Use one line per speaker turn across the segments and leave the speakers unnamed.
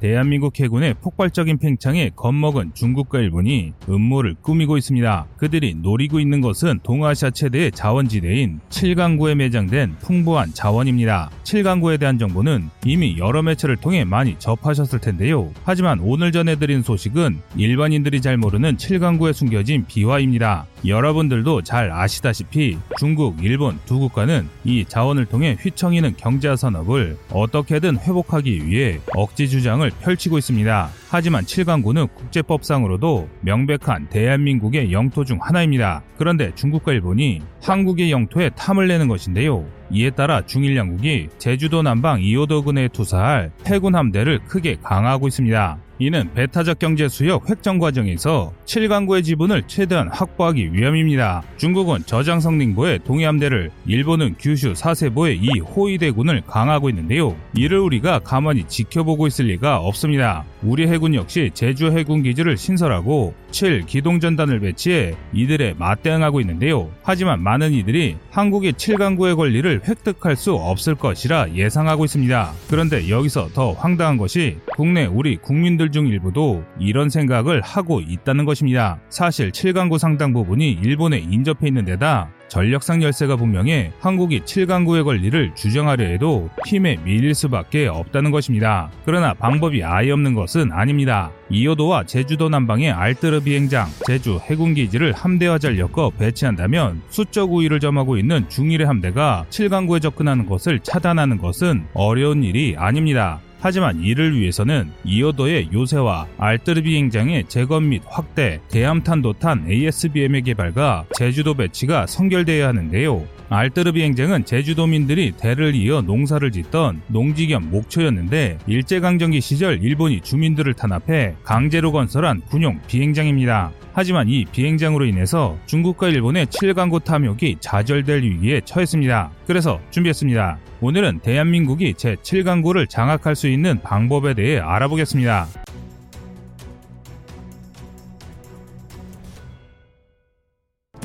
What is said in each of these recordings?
대한민국 해군의 폭발적인 팽창에 겁먹은 중국과 일본이 음모를 꾸미고 있습니다. 그들이 노리고 있는 것은 동아시아 최대의 자원지대인 7강구에 매장된 풍부한 자원입니다. 7강구에 대한 정보는 이미 여러 매체를 통해 많이 접하셨을 텐데요. 하지만 오늘 전해드린 소식은 일반인들이 잘 모르는 7강구에 숨겨진 비화입니다. 여러분들도 잘 아시다시피 중국, 일본 두 국가는 이 자원을 통해 휘청이는 경제 산업을 어떻게든 회복하기 위해 억지 주장을 펼치고 있습니다. 하지만 7강구는 국제법상으로도 명백한 대한민국의 영토 중 하나입니다. 그런데 중국과 일본이 한국의 영토에 탐을 내는 것인데요. 이에 따라 중일 양국이 제주도 남방 이오도군에 투사할 해군 함대를 크게 강화하고 있습니다. 이는 배타적 경제 수역 획정 과정에서 7강구의 지분을 최대한 확보하기 위함입니다. 중국은 저장성寧보의 동해함대를, 일본은 규슈 사세보의 이 호위대군을 강화하고 있는데요. 이를 우리가 가만히 지켜보고 있을 리가 없습니다. 우리 해군 역시 제주 해군 기지를 신설하고 7 기동전단을 배치해 이들에 맞대응하고 있는데요. 하지만 많은 이들이 한국의 7강구의 권리를 획득할 수 없을 것이라 예상하고 있습니다. 그런데 여기서 더 황당한 것이 국내 우리 국민들 분들 중 일부도 이런 생각을 하고 있다는 것입니다. 사실 7강구 상당 부분이 일본에 인접해 있는 데다 전력상 열세가 분명해 한국이 7강구의 권리를 주정하려 해도 힘에 밀릴 수밖에 없다는 것입니다. 그러나 방법이 아예 없는 것은 아닙니다. 이오도와 제주도 남방의 알뜨르 비행장, 제주 해군기지를 함대와 잘 엮어 배치한다면 수적 우위를 점하고 있는 중일의 함대가 7강구에 접근하는 것을 차단하는 것은 어려운 일이 아닙니다. 하지만 이를 위해서는 이어도의 요새와 알뜨르 비행장의 재건 및 확대, 대함탄도탄 ASBM의 개발과 제주도 배치가 선결되어야 하는데요. 알뜨르 비행장은 제주도민들이 대를 이어 농사를 짓던 농지 겸 목초였는데 일제강점기 시절 일본이 주민들을 탄압해 강제로 건설한 군용 비행장입니다. 하지만 이 비행장으로 인해서 중국과 일본의 7강구 탐욕이 좌절될 위기에 처했습니다. 그래서 준비했습니다. 오늘은 대한민국이 제7강구를 장악할 수 있는 방법에 대해 알아보겠습니다.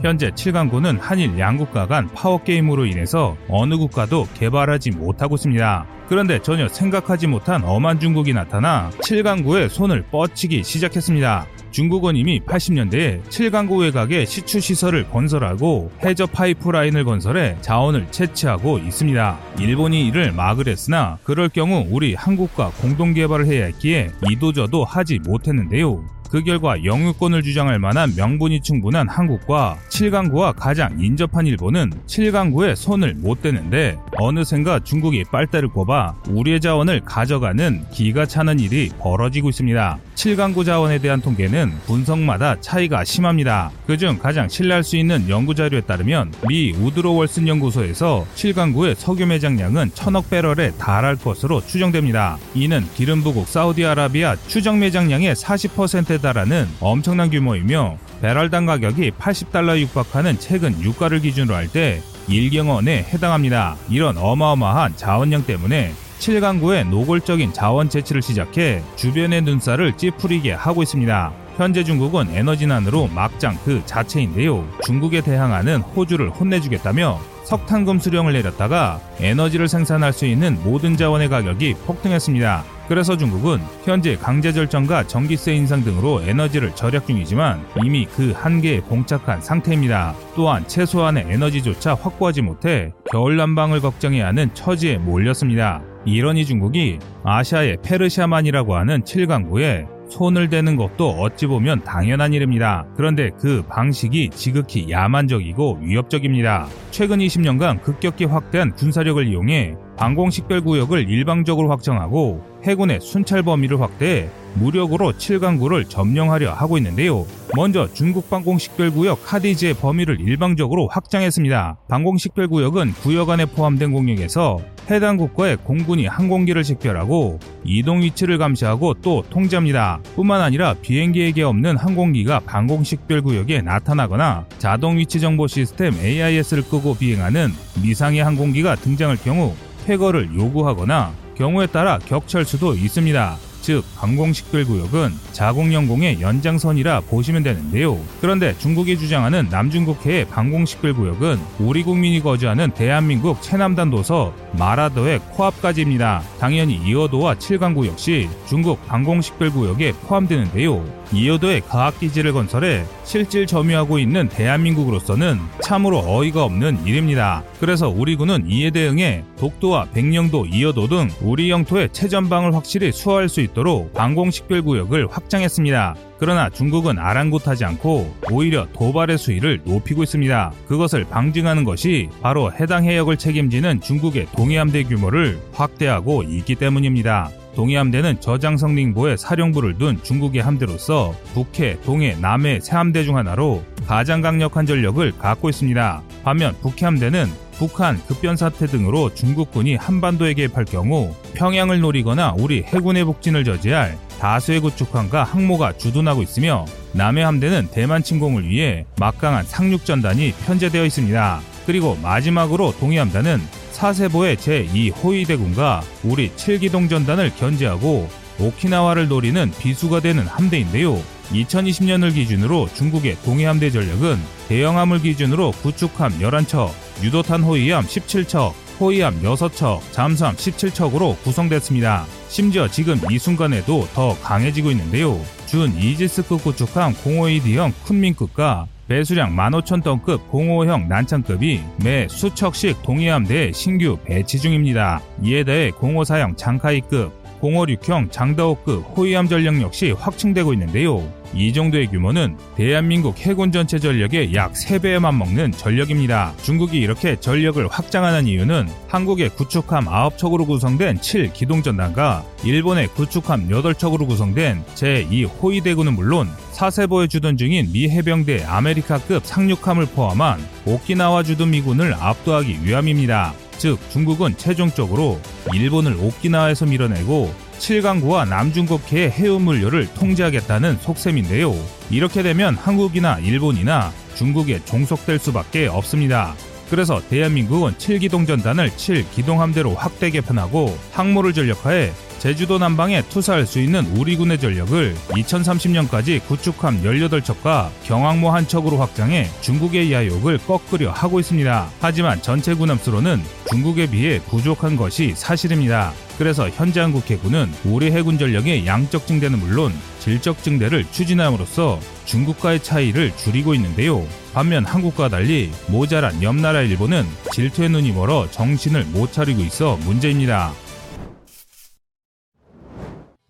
현재 7강구는 한일 양국가 간 파워게임으로 인해서 어느 국가도 개발하지 못하고 있습니다. 그런데 전혀 생각하지 못한 엄한 중국이 나타나 7강구에 손을 뻗치기 시작했습니다. 중국은 이미 80년대에 7강구 외곽에 시추 시설을 건설하고 해저 파이프라인을 건설해 자원을 채취하고 있습니다. 일본이 이를 막으랬으나 그럴 경우 우리 한국과 공동 개발을 해야 했기에 이도저도 하지 못했는데요. 그 결과 영유권을 주장할 만한 명분이 충분한 한국과 7강구와 가장 인접한 일본은 7강구에 손을 못 대는데 어느샌가 중국이 빨대를 꼽아 우리의 자원을 가져가는 기가 차는 일이 벌어지고 있습니다. 7강구 자원에 대한 통계는 분석마다 차이가 심합니다. 그중 가장 신뢰할 수 있는 연구 자료에 따르면 미 우드로 월슨 연구소에서 7강구의 석유 매장량은 천억 배럴에 달할 것으로 추정됩니다. 이는 기름부국 사우디아라비아 추정 매장량의 40%에 달하는 엄청난 규모이며 배럴당 가격이 80달러 육박하는 최근 유가를 기준으로 할 때 1경원에 해당합니다. 이런 어마어마한 자원량 때문에 7강구의 노골적인 자원 채취를 시작해 주변의 눈살을 찌푸리게 하고 있습니다. 현재 중국은 에너지난으로 막장 그 자체인데요. 중국에 대항하는 호주를 혼내주겠다며 석탄금 수령을 내렸다가 에너지를 생산할 수 있는 모든 자원의 가격이 폭등했습니다. 그래서 중국은 현재 강제 절정과 전기세 인상 등으로 에너지를 절약 중이지만 이미 그 한계에 봉착한 상태입니다. 또한 최소한의 에너지조차 확보하지 못해 겨울 난방을 걱정해야 하는 처지에 몰렸습니다. 이러니 중국이 아시아의 페르시아만이라고 하는 7강구에 손을 대는 것도 어찌 보면 당연한 일입니다. 그런데 그 방식이 지극히 야만적이고 위협적입니다. 최근 20년간 급격히 확대한 군사력을 이용해 방공식별구역을 일방적으로 확정하고 해군의 순찰 범위를 확대해 무력으로 7강구를 점령하려 하고 있는데요. 먼저 중국 방공식별구역 카디지의 범위를 일방적으로 확장했습니다. 방공식별구역은 구역 안에 포함된 공역에서 해당 국가의 공군이 항공기를 식별하고 이동 위치를 감시하고 또 통제합니다. 뿐만 아니라 비행기에게 없는 항공기가 방공식별구역에 나타나거나 자동 위치 정보 시스템 AIS를 끄고 비행하는 미상의 항공기가 등장할 경우 퇴거를 요구하거나 경우에 따라 격철 수도 있습니다. 즉 방공식별 구역은 자국영공의 연장선이라 보시면 되는데요. 그런데 중국이 주장하는 남중국해의 방공식별 구역은 우리 국민이 거주하는 대한민국 최남단 도서 마라더의 코앞까지입니다. 당연히 이어도와 칠강구 역시 중국 방공식별 구역에 포함되는데요. 이어도의 과학기지를 건설해 실질 점유하고 있는 대한민국으로서는 참으로 어이가 없는 일입니다. 그래서 우리 군은 이에 대응해 독도와 백령도, 이어도 등 우리 영토의 최전방을 확실히 수호할 수 있도록 방공식별 구역을 확장했습니다. 그러나 중국은 아랑곳하지 않고 오히려 도발의 수위를 높이고 있습니다. 그것을 방증하는 것이 바로 해당 해역을 책임지는 중국의 동해함대 규모를 확대하고 있기 때문입니다. 동해함대는 저장성링보에 사령부를 둔 중국의 함대로서 북해, 동해, 남해 세 함대 중 하나로 가장 강력한 전력을 갖고 있습니다. 반면 북해함대는 북한 급변 사태 등으로 중국군이 한반도에 개입할 경우 평양을 노리거나 우리 해군의 북진을 저지할 다수의 구축함과 항모가 주둔하고 있으며 남해 함대는 대만 침공을 위해 막강한 상륙 전단이 편제되어 있습니다. 그리고 마지막으로 동해 함대는 사세보의 제2호위대군과 우리 7기동 전단을 견제하고 오키나와를 노리는 비수가 되는 함대인데요. 2020년을 기준으로 중국의 동해함대 전력은 대형함을 기준으로 구축함 11척, 유도탄 호위함 17척, 호위함 6척, 잠수함 17척으로 구성됐습니다. 심지어 지금 이 순간에도 더 강해지고 있는데요. 준 이지스급 구축함 052D형 쿤민급과 배수량 15,000톤급 05형 난창급이 매 수척씩 동해함대에 신규 배치 중입니다. 이에 대해 054형 장카이급, 056형 장다호급 호위함 전력 역시 확충되고 있는데요. 이 정도의 규모는 대한민국 해군 전체 전력의 약 3배에만 먹는 전력입니다. 중국이 이렇게 전력을 확장하는 이유는 한국의 구축함 9척으로 구성된 7기동전단과 일본의 구축함 8척으로 구성된 제2 호위대군은 물론 사세보에 주둔 중인 미 해병대 아메리카급 상륙함을 포함한 오키나와 주둔 미군을 압도하기 위함입니다. 즉 중국은 최종적으로 일본을 오키나와에서 밀어내고 7강구와 남중국해의 해운 물류를 통제하겠다는 속셈인데요. 이렇게 되면 한국이나 일본이나 중국에 종속될 수밖에 없습니다. 그래서 대한민국은 7기동 전단을 7기동함대로 확대 개편하고 항모를 전력화해 제주도 남방에 투사할 수 있는 우리 군의 전력을 2030년까지 구축함 18척과 경항모 한 척으로 확장해 중국의 야욕을 꺾으려 하고 있습니다. 하지만 전체 군함수로는 중국에 비해 부족한 것이 사실입니다. 그래서 현재 한국 해군은 우리 해군 전력의 양적 증대는 물론 질적 증대를 추진함으로써 중국과의 차이를 줄이고 있는데요. 반면 한국과 달리 모자란 옆나라 일본은 질투의 눈이 멀어 정신을 못 차리고 있어 문제입니다.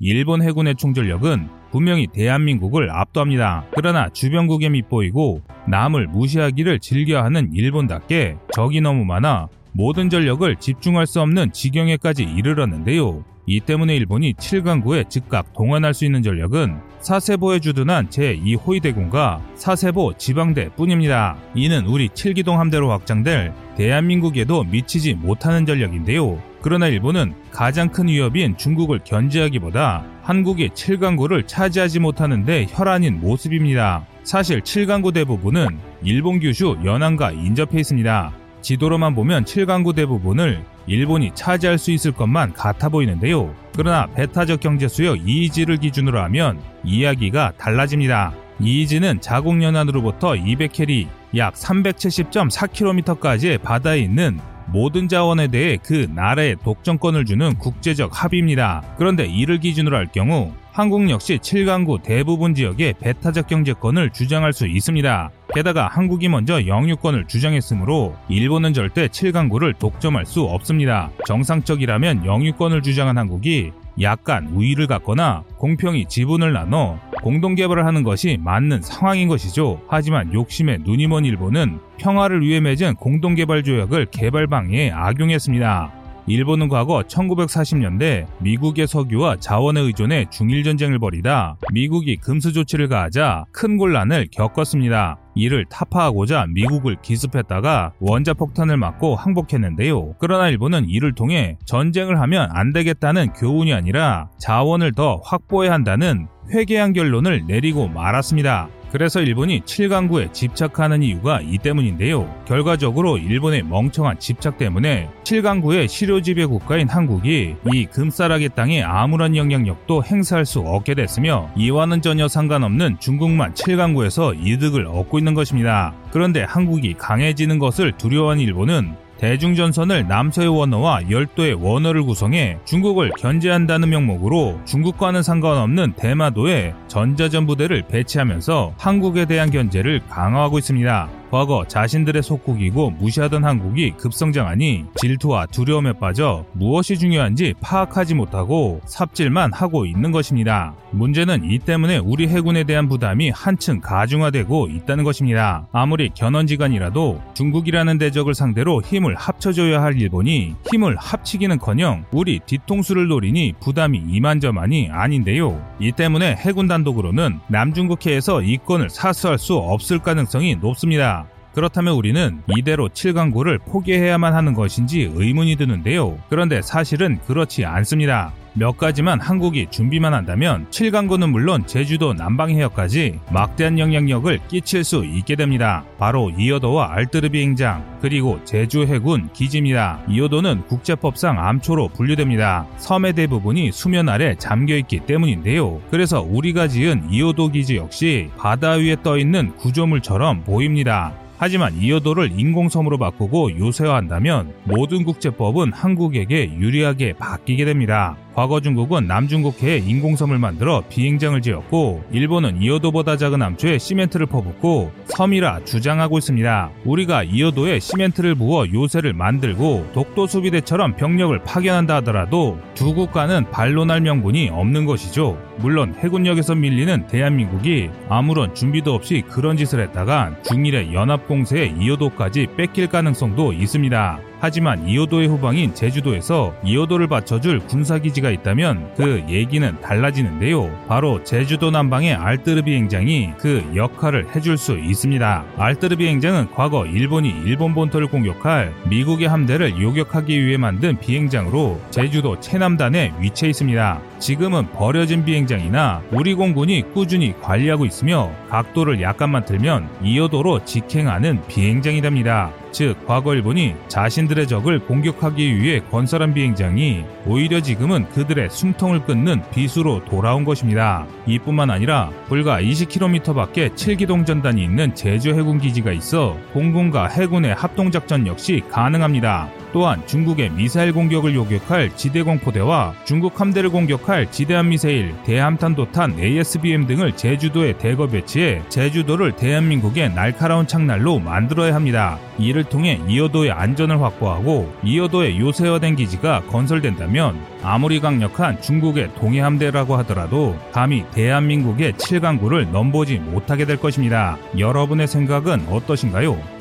일본 해군의 총전력은 분명히 대한민국을 압도합니다. 그러나 주변국에 밑보이고 남을 무시하기를 즐겨하는 일본답게 적이 너무 많아 모든 전력을 집중할 수 없는 지경에까지 이르렀는데요. 이 때문에 일본이 7강구에 즉각 동원할 수 있는 전력은 사세보에 주둔한 제2호위대군과 사세보 지방대 뿐입니다. 이는 우리 7기동 함대로 확장될 대한민국에도 미치지 못하는 전력인데요. 그러나 일본은 가장 큰 위협인 중국을 견제하기보다 한국이 7강구를 차지하지 못하는데 혈안인 모습입니다. 사실 7강구 대부분은 일본 규슈 연안과 인접해 있습니다. 지도로만 보면 7강구 대부분을 일본이 차지할 수 있을 것만 같아 보이는데요. 그러나 배타적 경제 수역 이이지를 기준으로 하면 이야기가 달라집니다. 이이지는 자국연안으로부터 200캐리, 약 370.4km까지의 바다에 있는 모든 자원에 대해 그 나라의 독점권을 주는 국제적 합의입니다. 그런데 이를 기준으로 할 경우 한국 역시 7강구 대부분 지역에 배타적 경제권을 주장할 수 있습니다. 게다가 한국이 먼저 영유권을 주장했으므로 일본은 절대 7강구를 독점할 수 없습니다. 정상적이라면 영유권을 주장한 한국이 약간 우위를 갖거나 공평히 지분을 나눠 공동 개발을 하는 것이 맞는 상황인 것이죠. 하지만 욕심에 눈이 먼 일본은 평화를 위해 맺은 공동 개발 조약을 개발 방해에 악용했습니다. 일본은 과거 1940년대 미국의 석유와 자원에 의존해 중일 전쟁을 벌이다 미국이 금수 조치를 가하자 큰 곤란을 겪었습니다. 이를 타파하고자 미국을 기습했다가 원자폭탄을 맞고 항복했는데요. 그러나 일본은 이를 통해 전쟁을 하면 안 되겠다는 교훈이 아니라 자원을 더 확보해야 한다는 회개한 결론을 내리고 말았습니다. 그래서 일본이 7강구에 집착하는 이유가 이 때문인데요. 결과적으로 일본의 멍청한 집착 때문에 7강구의 실효지배 국가인 한국이 이 금싸라기 땅에 아무런 영향력도 행사할 수 없게 됐으며 이와는 전혀 상관없는 중국만 7강구에서 이득을 얻고 있는 것입니다. 그런데 한국이 강해지는 것을 두려워한 일본은 대중전선을 남서의 원어와 열도의 원어를 구성해 중국을 견제한다는 명목으로 중국과는 상관없는 대마도에 전자전 부대를 배치하면서 한국에 대한 견제를 강화하고 있습니다. 과거 자신들의 속국이고 무시하던 한국이 급성장하니 질투와 두려움에 빠져 무엇이 중요한지 파악하지 못하고 삽질만 하고 있는 것입니다. 문제는 이 때문에 우리 해군에 대한 부담이 한층 가중화되고 있다는 것입니다. 아무리 견원지간이라도 중국이라는 대적을 상대로 힘을 합쳐줘야 할 일본이 힘을 합치기는커녕 우리 뒤통수를 노리니 부담이 이만저만이 아닌데요. 이 때문에 해군 단독으로는 남중국해에서 이권을 사수할 수 없을 가능성이 높습니다. 그렇다면 우리는 이대로 7강구를 포기해야만 하는 것인지 의문이 드는데요. 그런데 사실은 그렇지 않습니다. 몇 가지만 한국이 준비만 한다면 7강구는 물론 제주도 남방해역까지 막대한 영향력을 끼칠 수 있게 됩니다. 바로 이어도와 알뜨르비 행장 그리고 제주 해군 기지입니다. 이어도는 국제법상 암초로 분류됩니다. 섬의 대부분이 수면 아래 잠겨있기 때문인데요. 그래서 우리가 지은 이어도 기지 역시 바다 위에 떠있는 구조물처럼 보입니다. 하지만 이어도를 인공섬으로 바꾸고 요새화한다면 모든 국제법은 한국에게 유리하게 바뀌게 됩니다. 과거 중국은 남중국해에 인공섬을 만들어 비행장을 지었고 일본은 이어도보다 작은 암초에 시멘트를 퍼붓고 섬이라 주장하고 있습니다. 우리가 이어도에 시멘트를 부어 요새를 만들고 독도 수비대처럼 병력을 파견한다 하더라도 두 국가는 반론할 명분이 없는 것이죠. 물론 해군력에서 밀리는 대한민국이 아무런 준비도 없이 그런 짓을 했다간 중일의 연합공세에 이어도까지 뺏길 가능성도 있습니다. 하지만 이호도의 후방인 제주도에서 이호도를 받쳐줄 군사기지가 있다면 그 얘기는 달라지는데요. 바로 제주도 남방의 알뜨르비 행장이 그 역할을 해줄 수 있습니다. 알뜨르비 행장은 과거 일본이 일본 본토를 공격할 미국의 함대를 요격하기 위해 만든 비행장으로 제주도 최남단에 위치해 있습니다. 지금은 버려진 비행장이나 우리 공군이 꾸준히 관리하고 있으며 각도를 약간만 틀면 이호도로 직행하는 비행장이 됩니다. 즉 과거 일본이 자신들의 적을 공격하기 위해 건설한 비행장이 오히려 지금은 그들의 숨통을 끊는 비수로 돌아온 것입니다. 이뿐만 아니라 불과 20km 밖에 7기동 전단이 있는 제주 해군 기지가 있어 공군과 해군의 합동 작전 역시 가능합니다. 또한 중국의 미사일 공격을 요격할 지대공포대와 중국 함대를 공격할 지대함 미사일, 대함탄도탄 ASBM 등을 제주도에 대거 배치해 제주도를 대한민국의 날카로운 창날로 만들어야 합니다. 이를 통해 이어도의 안전을 확보하고 이어도에 요새화된 기지가 건설된다면 아무리 강력한 중국의 동해함대라고 하더라도 감히 대한민국의 7강구를 넘보지 못하게 될 것입니다. 여러분의 생각은 어떠신가요?